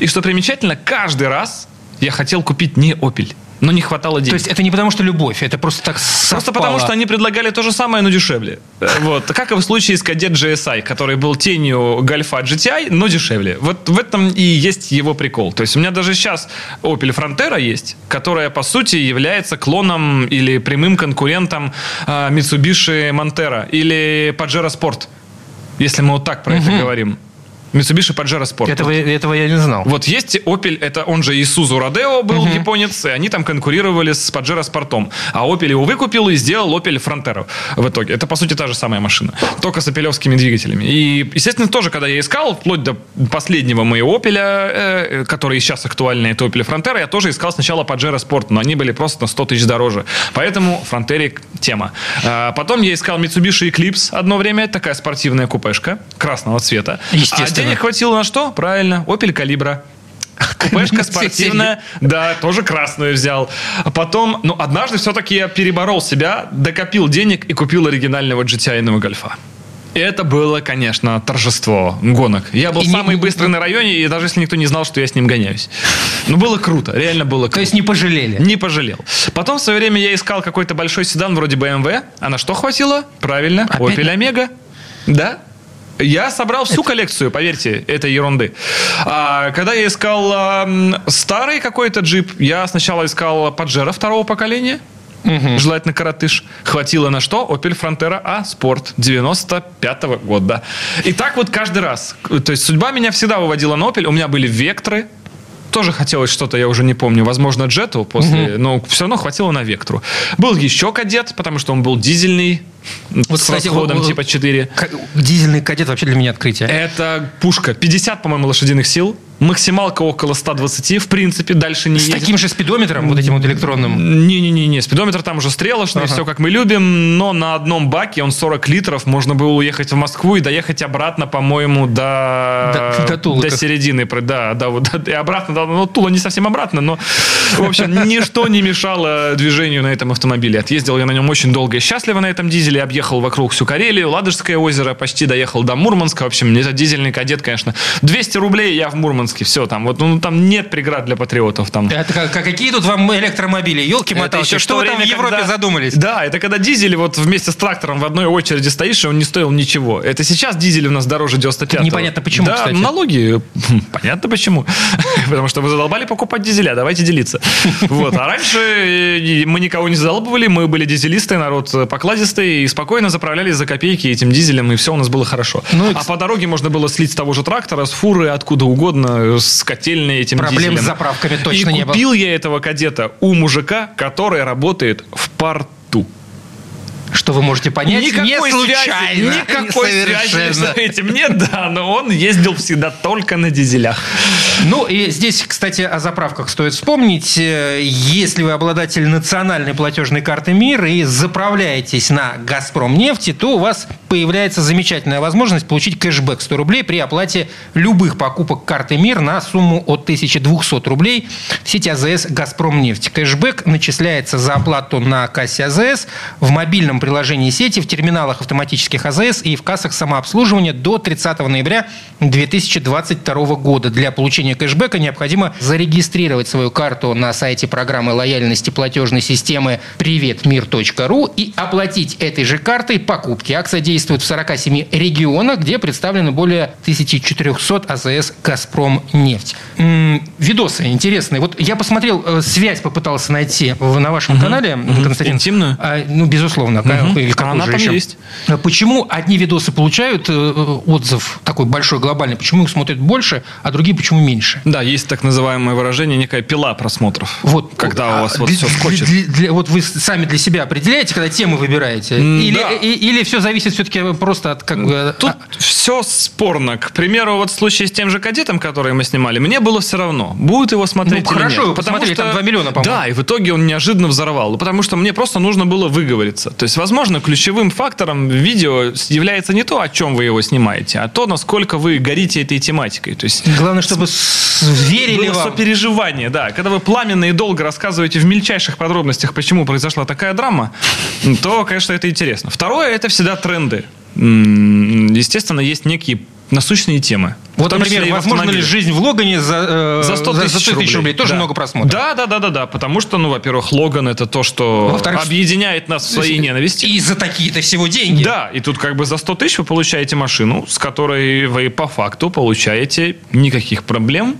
И что примечательно, каждый раз я хотел купить не Opel, но не хватало денег. То есть это не потому, что любовь, это просто так Просто совпало. потому, что они предлагали то же самое, но дешевле. Э, Вот. Как и в случае с кадет GSI, который был тенью гольфа GTI, но дешевле. Вот в этом и есть его прикол. То есть у меня даже сейчас Opel Frontera есть, которая, по сути, является клоном или прямым конкурентом э, Mitsubishi Montero или Pajero Sport. Если мы вот так про это говорим. Mitsubishi Pajero Sport. Этого, этого я не знал. Вот есть Opel, это он же Isuzu Rodeo был японец, и они там конкурировали с Pajero Спортом. А Opel его выкупил и сделал Opel Frontera в итоге. Это, по сути, та же самая машина, только с опелевскими двигателями. И, естественно, тоже, когда я искал, вплоть до последнего моего Opel, э, который сейчас актуальный, это Opel Frontera, я тоже искал сначала Pajero Sport, но они были просто на 100 тысяч дороже. Поэтому Frontera тема. А Потом я искал Mitsubishi Eclipse одно время, такая спортивная купешка красного цвета. Естественно. Денег хватило на что? Правильно, Opel Calibra. Купешка спортивная, да, тоже красную взял. А потом, ну, однажды все-таки я переборол себя, докопил денег и купил оригинального GTI гольфа. И это было, конечно, торжество гонок. Я был И самый не- быстрый на районе, и даже если никто не знал, что я с ним гоняюсь. Ну, было круто, реально было круто. То есть не пожалели. Не пожалел. Потом в свое время я искал какой-то большой седан вроде BMW. А на что хватило? Правильно, Опять? Opel Omega. Да. Я собрал всю коллекцию, поверьте, этой ерунды. А, когда я искал ам, старый какой-то джип, я сначала искал Паджеро второго поколения. Желательно коротыш. Хватило на что? Opel Frontera A Sport 95 года. И так вот каждый раз. То есть судьба меня всегда выводила на Opel. У меня были Вектры. Тоже хотелось что-то, я уже не помню, возможно, Джету после, но все равно хватило на Вектру. Был еще кадет, потому что он был дизельный, Вот, с кстати, расходом вот- типа 4. К- Дизельный кадет вообще для меня открытие. Это пушка. 50, по-моему, лошадиных сил. Максималка около 120. В принципе, дальше не С едет. таким же спидометром, вот этим вот электронным. Не-не-не, спидометр там уже стрелочный, Ага. все как мы любим, но на одном баке он 40 литров, можно было уехать в Москву и доехать обратно, по-моему, до, До- до Тулы, до середины, да, да, вот, и обратно, да, ну, Тула не совсем обратно, но, в общем, ничто не мешало движению на этом автомобиле. Отъездил я на нем очень долго и счастливо на этом дизеле, объехал вокруг всю Карелию, Ладожское озеро, почти доехал до Мурманска, в общем, это дизельный кадет, конечно. 200 рублей я в Мурманске, все, там, вот, ну, там нет преград для патриотов, там. Это как, как- какие тут вам электромобили? Это Елки-моталки, еще что вы там в Европе когда- задумались? Да, это когда дизель вот вместе с трактором в одной очереди стоишь, и он не стоил ничего. Это сейчас дизель у нас дороже 95 Непонятно почему, Да, кстати. налоги. Хм, Понятно почему. *laughs* Потому что вы задолбали покупать дизеля, давайте делиться. *laughs* Вот. А раньше э, мы никого не задолбывали, мы были дизелисты, народ э, покладистый, и спокойно заправлялись за копейки этим дизелем, и все у нас было хорошо. Ну, а по дороге можно было слить с того же трактора, с фуры, откуда угодно, с котельной этим Проблем дизелем. с заправками точно и не было. купил я этого кадета у мужика, который работает в порту. Что вы можете понять, не Никакой случайно. связи, никакой связи Совершенно. с этим нет, да, но он ездил всегда только на дизелях. Ну, и здесь, кстати, о заправках стоит вспомнить. Э, Если вы обладатель национальной платежной карты МИР и заправляетесь на «Газпром нефти», то у вас появляется замечательная возможность получить кэшбэк 100 рублей при оплате любых покупок карты МИР на сумму от 1200 рублей в сети АЗС «Газпром нефть». Кэшбэк начисляется за оплату на кассе АЗС, в мобильном приложении сети, в терминалах автоматических АЗС и в кассах самообслуживания до 30 ноября 2022 года. Для получения кэшбэка необходимо зарегистрировать свою карту на сайте программы лояльности платежной системы приветмир.ру и оплатить этой же картой покупки. Акция действует в 47 регионах, где представлены более 1400 АЗС «Газпром нефть». Видосы интересные. Вот я посмотрел, э, связь попытался найти на вашем канале, Константин. Интимную? А, ну, безусловно, да, или какой Она же там еще. есть. А Почему одни видосы получают э, отзыв такой большой, глобальный, почему их смотрят больше, а другие почему меньше? Да, есть так называемое выражение, некая пила просмотров. Вот, Когда а, у вас вот для- все скочит. для- для- вот вы сами для себя определяете, когда темы выбираете? М, Или, да. и- или все зависит все-таки просто от как бы... Тут а, все спорно. К примеру, вот в случае с тем же кадетом, который мы снимали, мне было все равно, будет его смотреть Ну, или хорошо, нет. вы посмотрели, там 2 миллиона, по-моему. Да, и в итоге он неожиданно взорвал. Потому что мне просто нужно было выговориться. То есть, возможно, ключевым фактором видео является не то, о чем вы его снимаете, а то, насколько вы горите этой тематикой. То есть, Главное, чтобы с- верили было вам. сопереживание, да. Когда вы пламенно и долго рассказываете в мельчайших подробностях, почему произошла такая драма, то, конечно, это интересно. Второе, это всегда тренды. Естественно, есть некие насущные темы. Вот, например, возможно ли жизнь в Логане за, э, За 100 тысяч, рублей? Тоже Да. много просмотров. Да, да, да, да, да. Потому что, ну, во-первых, Логан это то, что объединяет нас в своей ненависти. И за такие-то всего деньги. Да, и тут как бы за 100 тысяч вы получаете машину, с которой вы по факту получаете никаких проблем.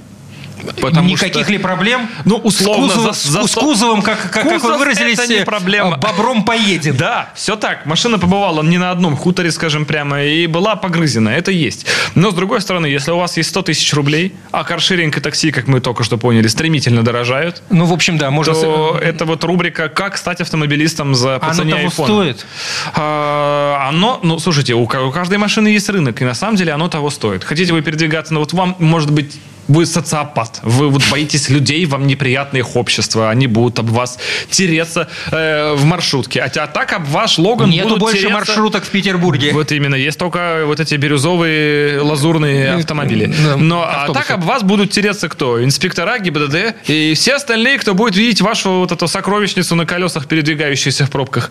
Потому Никаких что- ли проблем? Ну, условно, С, кузова- за- за с кузовом, как, как, как вы Кузов выразились, это не э, проблема. бобром поедет. Да, все так. Машина побывала не на одном хуторе, скажем прямо, и была погрызена. Это есть. Но, с другой стороны, если у вас есть 100 тысяч рублей, а каршеринг и такси, как мы только что поняли, стремительно дорожают, Ну, в общем, да, можно... то это вот рубрика «Как стать автомобилистом за по Оно цене того айфона». стоит. А, оно, ну, слушайте, у каждой машины есть рынок, и на самом деле оно того стоит. Хотите вы передвигаться, но вот вам, может быть, вы социопат, вы вот боитесь людей, вам неприятно их общество, они будут об вас тереться э, в маршрутке. А, а так об ваш Логан Нету будут больше тереться- маршруток в Петербурге. Вот именно, есть только вот эти бирюзовые лазурные автомобили. да, Но а так об вас будут тереться кто? Инспектора ГИБДД и все остальные, кто будет видеть вашу вот эту сокровищницу на колесах, передвигающуюся в пробках.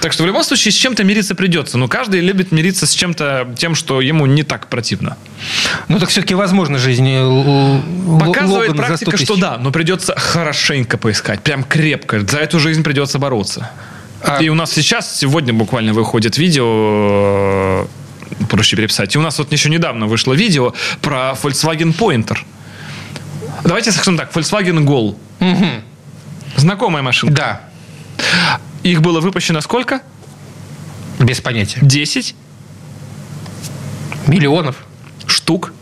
Так что в любом случае с чем-то мириться придется. Но каждый любит мириться с чем-то тем, что ему не так противно. Ну, так все-таки возможно жизнь э, Показывает Логан за 100 практика, что да, но придется хорошенько поискать, прям крепко. За эту жизнь придется бороться. А- И у нас сейчас, сегодня буквально выходит видео, э, проще переписать. И у нас вот еще недавно вышло видео про Volkswagen Pointer. Давайте скажем так, Volkswagen Gol. Знакомая машина. Да, Их было выпущено сколько? без понятия. 10 Миллионов. штук.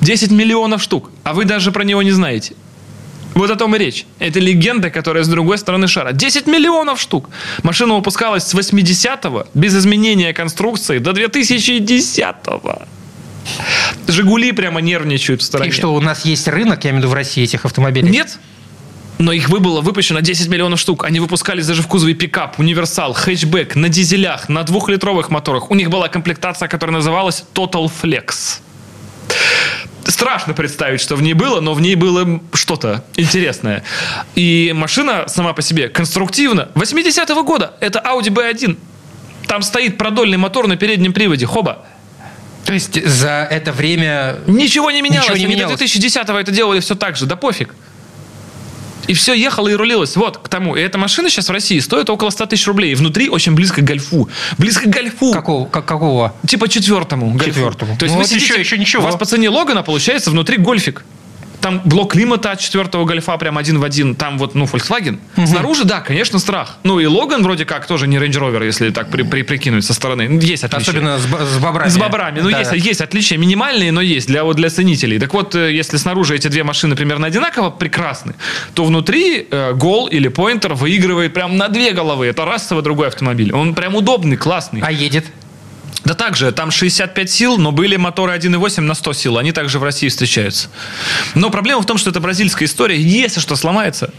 10 миллионов штук. А вы даже про него не знаете. Вот о том и речь. Это легенда, которая с другой стороны шара. 10 миллионов штук. Машина выпускалась с 80-го без изменения конструкции до 2010-го. Жигули прямо нервничают в стороне. И что, у нас есть рынок, я имею в виду в России, этих автомобилей? Нет. Но их было выпущено 10 миллионов штук. Они выпускались даже в кузове пикап, универсал, хэтчбэк, на дизелях, на двухлитровых моторах. У них была комплектация, которая называлась Total Flex. Страшно представить, что в ней было, но в ней было что-то интересное. И машина сама по себе конструктивно. 80-го года. Это Audi B1. Там стоит продольный мотор на переднем приводе. Хоба. То есть за это время... Ничего не менялось. Ничего не Они менялось. до 2010-го это делали все так же. Да пофиг. И все ехало и рулилось. Вот к тому. И эта машина сейчас в России стоит около 100 тысяч рублей. И внутри очень близко к гольфу. Близко к гольфу. Какого? как- какого? Типа четвертому. гольфу. Четвертому. То есть Ну вы вот сидите, еще- еще ничего. У вас по цене Логана получается внутри гольфик. Там блок климата от четвертого гольфа прям один в один. Там вот, ну, Volkswagen. Снаружи, да, конечно, страх. Ну, и Логан вроде как тоже не Range Rover, если так при- при- прикинуть со стороны. Ну, Есть отличия. Особенно с, с бобрами. С бобрами. Ну, Да. есть, есть отличия минимальные, но есть для, вот, для ценителей. Так вот, э, если снаружи эти две машины примерно одинаково прекрасны, то внутри э, Гол или Pointer выигрывает прям на две головы. Это расово другой автомобиль. Он прям удобный, классный. А едет? Да также, там 65 сил, но были моторы 1.8 на 100 сил. Они также в России встречаются. Но проблема в том, что это бразильская история. Если что сломается,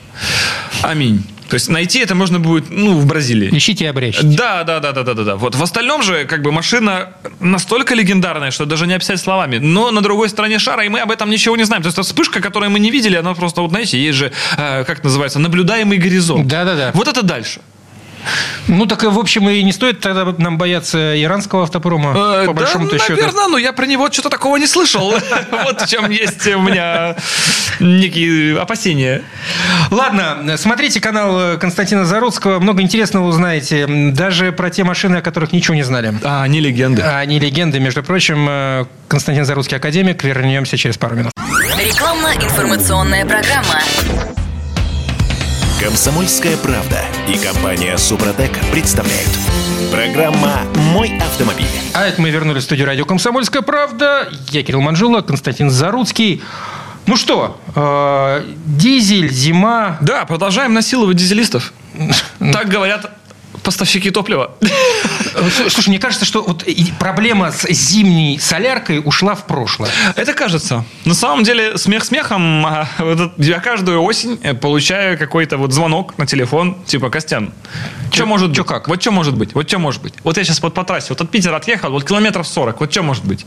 аминь. То есть найти это можно будет, ну, в Бразилии. Ищите и обрящите. Да, да, да, да, да, да, да. Вот в остальном же, как бы, машина настолько легендарная, что даже не описать словами. Но на другой стороне шара, и мы об этом ничего не знаем. То есть это вспышка, которую мы не видели, она просто, вот знаете, есть же, э, как называется, наблюдаемый горизонт. Да-да-да. Вот это дальше. Ну, так, в общем, и не стоит тогда нам бояться иранского автопрома, Э, по да, большому-то счету. наверное, но я про него что-то такого не слышал. *laughs* Вот в чем есть у меня некие опасения. Ладно, смотрите канал Константина Заруцкого. Много интересного узнаете. Даже про те машины, о которых ничего не знали. А, не легенды. А Они легенды, между прочим. Э, Константин Заруцкий, академик. Вернемся через пару минут. Рекламно-информационная программа. Комсомольская правда и компания Супротек представляют. Программа «Мой автомобиль». А это мы вернулись в студию радио «Комсомольская правда». Я Кирилл Манжула, Константин Заруцкий. Ну что, э, дизель, зима. Да, продолжаем насиловать дизелистов. *laughs* Так говорят поставщики топлива. *laughs* Слушай, мне кажется, что вот проблема с зимней соляркой ушла в прошлое. Это кажется. На самом деле, смех смехом, а я каждую осень э, получаю какой-то вот звонок на телефон, типа, Костян, что может чё быть? как? Вот что может быть? Вот что может быть? Вот я сейчас вот по трассе, вот от Питера отъехал, вот километров 40, вот что может быть?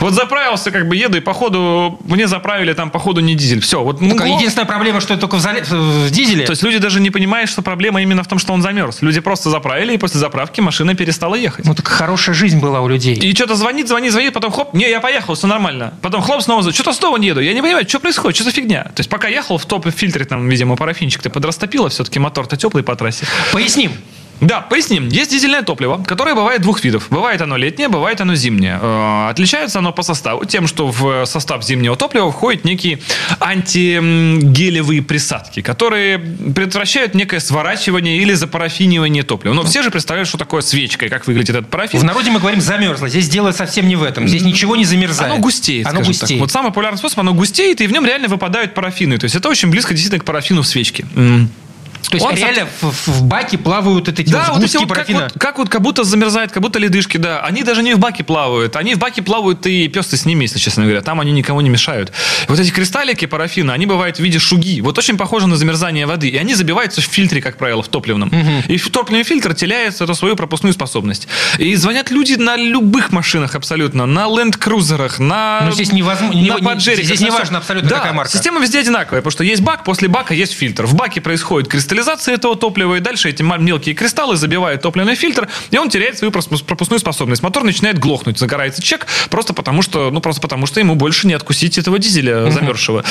Вот заправился, как бы еду, и походу мне заправили там, походу, не дизель. Все, вот ну, единственная проблема, что это только в, в дизеле. То есть люди даже не понимают, что проблема именно в том, что он замерз. Люди просто заправили, и после заправки машина перестала ехать. Ну, так хорошая жизнь была у людей. И что-то звонит, звонит, звонит, потом хоп, не, я поехал, все нормально. Потом хлоп, снова звонит, что-то снова не еду. Я не понимаю, что происходит, что за фигня. То есть пока ехал в топ фильтре, там, видимо, парафинчик-то подрастопило, все-таки мотор-то теплый по трассе. Поясним. Да, поясним. Есть дизельное топливо, которое бывает двух видов. Бывает оно летнее, бывает оно зимнее. Э, Отличается оно по составу тем, что в состав зимнего топлива входят некие антигелевые присадки, которые предотвращают некое сворачивание или запарафинивание топлива. Но все же представляют, что такое свечка и как выглядит этот парафин. В народе мы говорим замерзло. Здесь дело совсем не в этом. Здесь ничего не замерзает. Оно густеет, Оно густеет. так. Вот самый популярный способ, оно густеет, и в нем реально выпадают парафины. То есть это очень близко действительно к парафину в свечке. То есть Он реально в, в- баке плавают эти Да, вот эти вот как, вот, как вот как будто замерзает, как будто ледышки, да. Они даже не в баке плавают. Они в баке плавают и пес ты с ними, если честно говоря. Там они никому не мешают. И вот эти кристаллики парафина, они бывают в виде шуги. Вот очень похоже на замерзание воды. И они забиваются в фильтре, как правило, в топливном. И в топливный фильтр теряет эту свою пропускную способность. И звонят люди на любых машинах абсолютно. На ленд-крузерах, на, Ну, здесь невозможно- не- на не- здесь не важно абсолютно, Да, какая марка. Система везде одинаковая, потому что есть бак, после бака есть фильтр. В баке происходит кристаллизация этого топлива, и дальше эти мелкие кристаллы забивают топливный фильтр, и он теряет свою пропускную способность. Мотор начинает глохнуть, загорается чек, просто потому что, ну, просто потому что ему больше не откусить этого дизеля замерзшего.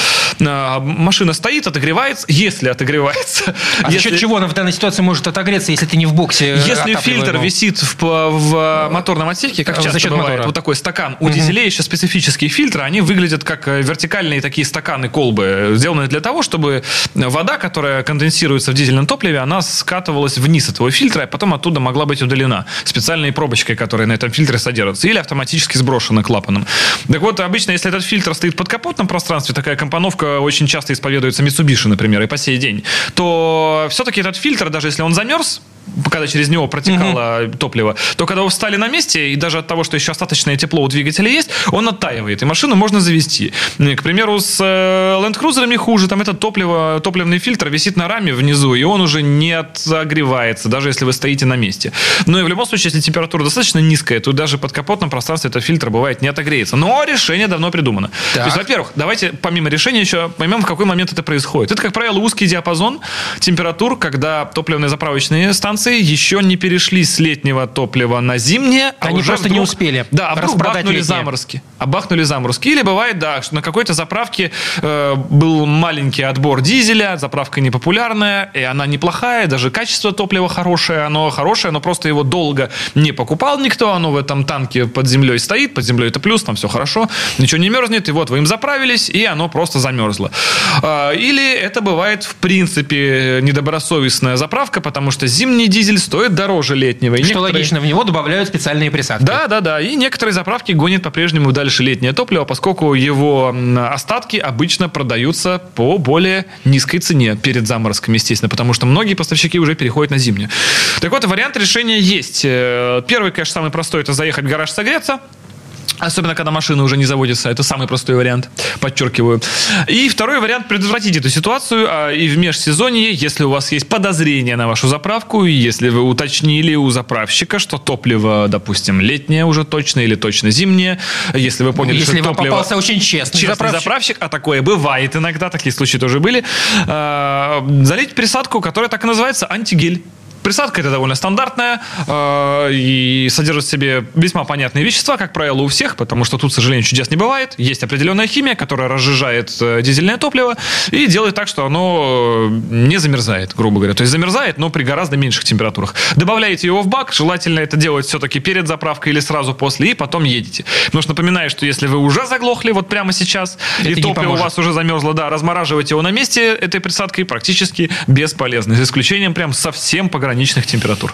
А, машина стоит, отогревается, если отогревается. А за счет чего она в данной ситуации может отогреться, если ты не в боксе? э, если фильтр висит в, в моторном отсеке, как За часто счет бывает, мотора. вот такой стакан, у дизелей еще специфические фильтры, они выглядят как э, вертикальные такие стаканы колбы, э, сделанные для того, чтобы вода, которая конденсируется в дизельном топливе, она скатывалась вниз этого фильтра, и потом оттуда могла быть удалена специальной пробочкой, которая на этом фильтре содержится, или автоматически сброшена клапаном. Так вот, обычно, если этот фильтр стоит в подкапотном пространстве, такая компоновка очень часто исповедуется Mitsubishi, например, и по сей день, то все-таки этот фильтр, даже если он замерз, когда через него протекало топливо, то когда вы встали на месте, и даже от того, что еще остаточное тепло у двигателя есть, он оттаивает, и машину можно завести. К примеру, с э, Land Cruiser хуже, там это топливо, топливный фильтр висит на раме внизу, и он уже не отогревается, даже если вы стоите на месте. Но и в любом случае, если температура достаточно низкая, то даже под капотном пространстве этот фильтр бывает не отогреется. Но решение давно придумано. То есть, Так. во-первых, давайте помимо решения еще поймем, в какой момент это происходит. Это, как правило, узкий диапазон температур, когда топливные заправочные станции еще не перешли с летнего топлива на зимнее. а Они уже просто не успели Да, а вдруг бахнули летнее. заморозки. А бахнули заморозки. Или бывает, да, что на какой-то заправке э, был маленький отбор дизеля, заправка непопулярная, и она неплохая, даже качество топлива хорошее, оно хорошее, но просто его долго не покупал никто, оно в этом танке под землей стоит, под землей это плюс, там все хорошо, ничего не мерзнет, и вот вы им заправились, и оно просто замерзло. А, Или это бывает, в принципе, недобросовестная заправка, потому что зимний дизель стоит дороже летнего. и Что некоторые- логично, в него добавляют специальные присадки. да, да, да. И некоторые заправки гонят по-прежнему дальше летнее топливо, поскольку его остатки обычно продаются по более низкой цене перед заморозками, естественно, потому что многие поставщики уже переходят на зимнюю. Так вот, вариант решения есть. Э, Первый, конечно, самый простой, это заехать в гараж согреться. Особенно, когда машина уже не заводится. Это самый простой вариант, подчеркиваю. И второй вариант предотвратить эту ситуацию. а, И в межсезонье, если у вас есть подозрение на вашу заправку, если вы уточнили у заправщика, что топливо, допустим, летнее уже точно или точно зимнее, если вы поняли, Если что топливо... попался очень честный, Честный заправщик. заправщик. а такое бывает иногда, такие случаи тоже были, э, залить присадку, которая так и называется антигель. Присадка это довольно стандартная э, и содержит в себе весьма понятные вещества, как правило, у всех, потому что тут, к сожалению, чудес не бывает. Есть определенная химия, которая разжижает э, дизельное топливо и делает так, что оно э, не замерзает, грубо говоря. То есть замерзает, но при гораздо меньших температурах. Добавляете его в бак, желательно это делать все-таки перед заправкой или сразу после, и потом едете. Потому что напоминаю, что если вы уже заглохли вот прямо сейчас, Это и топливо у вас уже замерзло, да, размораживать его на месте этой присадкой практически бесполезно. За исключением прям совсем пограничных граничных температур.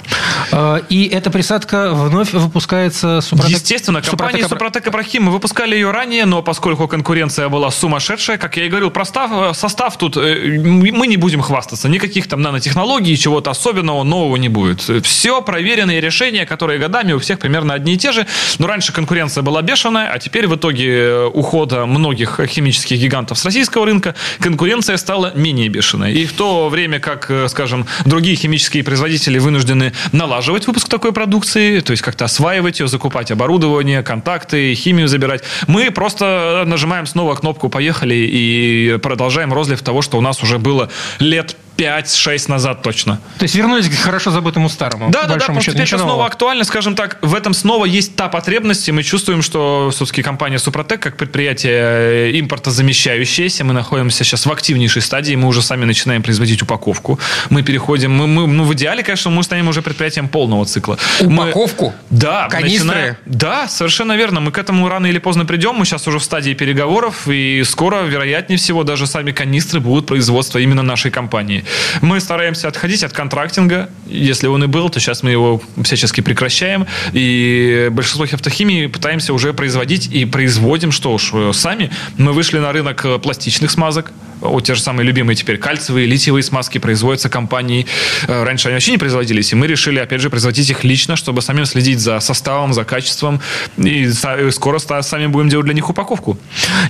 Э, И эта присадка вновь выпускается Супротек... Естественно, компания Супротек- Ибрахим, мы выпускали ее ранее, но поскольку конкуренция была сумасшедшая, как я и говорил, простав, состав тут, э, мы не будем хвастаться, никаких там нанотехнологий, чего-то особенного, нового не будет. Все проверенные решения, которые годами у всех примерно одни и те же, но раньше конкуренция была бешеная, а теперь в итоге э, ухода многих химических гигантов с российского рынка конкуренция стала менее бешеной. И в то время, как, э, скажем, другие химические производители вынуждены налаживать выпуск такой продукции, то есть как-то осваивать ее, закупать оборудование, контакты, химию забирать, мы просто нажимаем снова кнопку «Поехали» и продолжаем розлив того, что у нас уже было лет 5-6 назад точно. То есть вернулись к хорошо забытому старому. Да, да, да, теперь это ничего снова актуально, скажем так, в этом снова есть та потребность, и мы чувствуем, что все-таки компания Супротек, как предприятие э, импортозамещающееся, мы находимся сейчас в активнейшей стадии, мы уже сами начинаем производить упаковку, мы переходим, мы, мы- ну, в идеале, конечно, мы станем уже предприятием полного цикла. Мы- Упаковку? да, мы Канистры? начинаем- да, совершенно верно. Мы к этому рано или поздно придем. Мы сейчас уже в стадии переговоров, и скоро, вероятнее всего, даже сами канистры будут производства именно нашей компании. Мы стараемся отходить от контрактинга. Если он и был, то сейчас мы его всячески прекращаем. И большинство автохимии пытаемся уже производить и производим, что уж, э, сами. Мы вышли на рынок э, пластичных смазок. Вот те же самые любимые теперь кальциевые, литиевые смазки производятся компанией. Э, Раньше они вообще не производились, и мы решили, опять же, производить их лично, чтобы самим следить за составом, за качеством. И и скоро сами будем делать для них упаковку.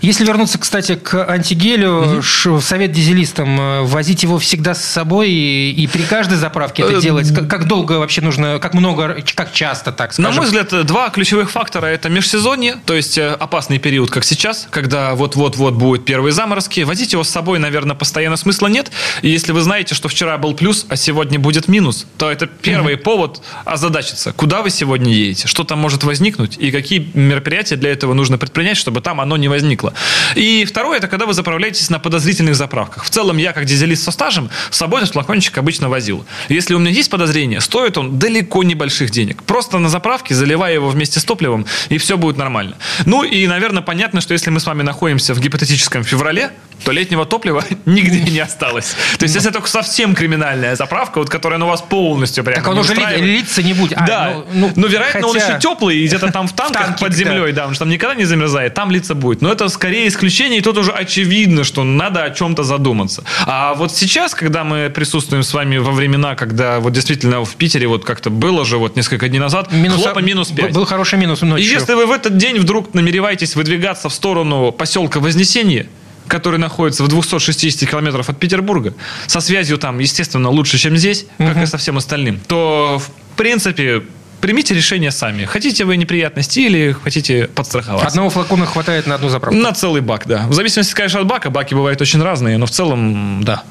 Если вернуться, кстати, к антигелю, ш- совет дизелистам, э, возить его всегда с собой и, и при каждой заправке это Э, делать. Как, как долго вообще нужно, как много, как часто, так На скажем? мой взгляд, два ключевых фактора – это межсезонье, то есть э, опасный период, как сейчас, когда вот-вот-вот будут первые заморозки. Возить его с собой, наверное, постоянно смысла нет. И если вы знаете, что вчера был плюс, а сегодня будет минус, то это первый повод озадачиться. Куда вы сегодня едете? Что там может возникнуть? И какие мероприятия для этого нужно предпринять, чтобы там оно не возникло? И второе – это когда вы заправляетесь на подозрительных заправках. В целом, я, как дизелист со стажем, с собой этот флакончик обычно возил. Если у меня есть подозрение, стоит он далеко небольших денег. Просто на заправке заливая его вместе с топливом, и все будет нормально. Ну и, наверное, понятно, что если мы с вами находимся в гипотетическом феврале, то летнего топлива *laughs* нигде не осталось. То есть, если только совсем криминальная заправка, вот которая на вас полностью прямо Так он уже литься не будет. А, да, ну, ну, но вероятно он еще теплый, и где-то там в *laughs* танках под землей, да, он же там никогда не замерзает, там литься будет. Но это скорее исключение, и тут уже очевидно, что надо о чем-то задуматься. А вот сейчас, когда мы присутствуем с вами во времена, когда вот действительно в Питере вот как-то было же вот несколько дней назад, Минус, хлопа минус 5. Был хороший минус И ночью. если вы в этот день вдруг намереваетесь выдвигаться в сторону поселка Вознесенье, который находится в 260 километров от Петербурга, со связью там, естественно, лучше, чем здесь, как и со всем остальным, то, в принципе, примите решение сами. Хотите вы неприятности или хотите подстраховаться? Одного флакона хватает на одну заправку. На целый бак, да. В зависимости, конечно, от бака. Баки бывают очень разные, но в целом, да.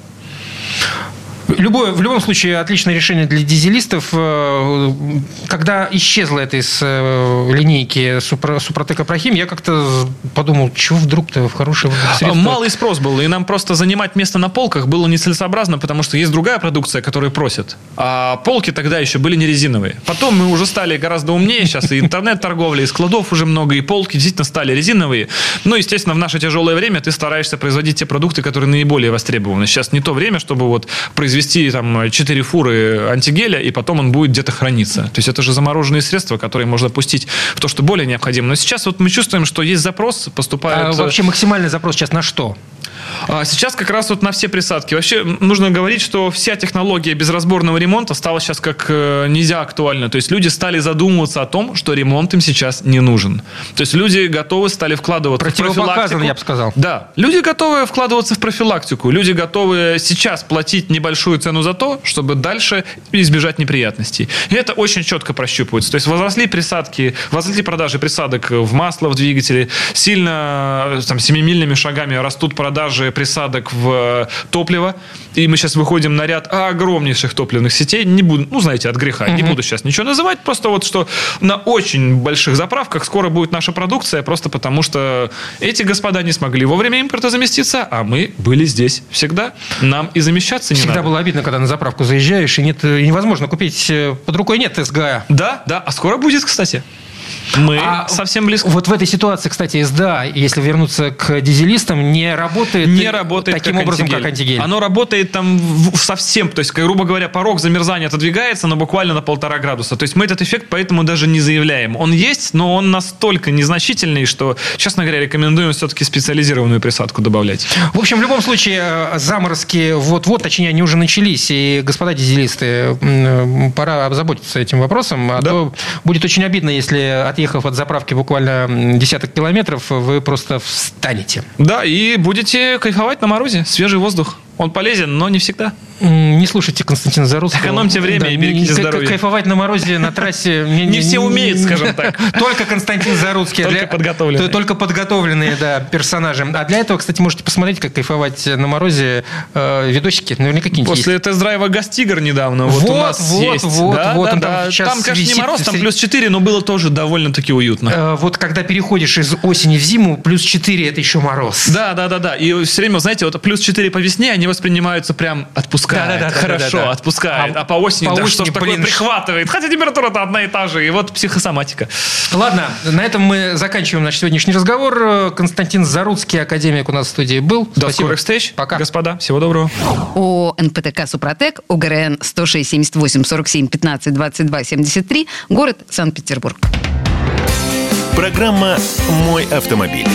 Любое, в любом случае, отличное решение для дизелистов. Э, Когда исчезла это из э, линейки Супротека Прохим, я как-то подумал, чего вдруг-то в хорошее средство. Малый спрос был, и нам просто занимать место на полках было нецелесообразно, потому что есть другая продукция, которую просят. А полки тогда еще были не резиновые. Потом мы уже стали гораздо умнее, сейчас и интернет-торговля, и складов уже много, и полки действительно стали резиновые. Ну, естественно, в наше тяжелое время ты стараешься производить те продукты, которые наиболее востребованы. Сейчас не то время, чтобы вот произвести там 4 фуры антигеля, и потом он будет где-то храниться. То есть это же замороженные средства, которые можно пустить в то, что более необходимо. Но сейчас вот мы чувствуем, что есть запрос, А поступают... вообще максимальный запрос сейчас на что? А Сейчас как раз вот на все присадки. Вообще нужно говорить, что вся технология безразборного ремонта стала сейчас как э, нельзя актуальна. То есть люди стали задумываться о том, что ремонт им сейчас не нужен. То есть люди готовы стали вкладываться в профилактику. я бы сказал. Да. Люди готовы вкладываться в профилактику. Люди готовы сейчас платить небольшую цену за то, чтобы дальше избежать неприятностей. И это очень четко прощупывается. То есть возросли присадки, возросли продажи присадок в масло, в двигателе. Сильно э, там, семимильными шагами растут продажи присадок в э, топливо. И мы сейчас выходим на ряд огромнейших топливных сетей. Не буду, ну, знаете, от греха. Не буду сейчас ничего называть. Просто вот, что на очень больших заправках скоро будет наша продукция, просто потому что эти господа не смогли вовремя импорта заместиться, а мы были здесь всегда. Нам и замещаться не Всегда надо. было обидно, когда на заправку заезжаешь, и нет, и невозможно купить, э, под рукой нет СГА. Да, да, а скоро будет, кстати. Мы А совсем близко. Вот в этой ситуации, кстати, СДА, если вернуться к дизелистам, не работает, не работает таким как образом, антигель. как антигель. Оно работает там в- совсем, то есть, грубо говоря, порог замерзания отодвигается, но буквально на полтора градуса. То есть мы этот эффект поэтому даже не заявляем. Он есть, но он настолько незначительный, что, честно говоря, рекомендуем все-таки специализированную присадку добавлять. В общем, в любом случае, э, заморозки вот-вот, точнее, они уже начались. И, господа дизелисты, м, пора озаботиться этим вопросом. А Да. то будет очень обидно, если, отъехав от заправки буквально десяток километров, вы просто встанете. Да, и будете кайфовать на морозе. Свежий воздух. Он полезен, но не всегда. Не слушайте Константина Зарусского. Экономьте время и берегите здоровье. Кайфовать на морозе на трассе... *laughs* не- все умеют, скажем так. *laughs* Только Константин Заруцкий. Только подготовленные. Только подготовленные, да, персонажи. А для этого, кстати, можете посмотреть, как кайфовать на морозе э, видосики. Наверняка какие-нибудь. После тест-драйва Гастигр недавно вот, у Вот, нас вот, есть. вот, да, вот да, он да. там конечно, не мороз, там плюс 4, но было тоже довольно-таки уютно. Э, Вот когда переходишь из осени в зиму, плюс 4 это еще мороз. Да, да, да, да. И все время, знаете, вот плюс 4 по весне, они воспринимаются прям отпускает. Да-да-да, Хорошо, да-да-да. отпускает. А А, по осени, по да осени, что ж такое блин, прихватывает. Хотя температура-то одна и та же. И вот психосоматика. Ладно, на этом мы заканчиваем наш сегодняшний разговор. Константин Заруцкий, академик у нас в студии был. До Спасибо. скорых встреч. Пока. Господа, всего доброго. ООО «НПТК Супротек», ОГРН 106 78 47 15 22 73, город Санкт-Петербург. Программа «Мой автомобиль».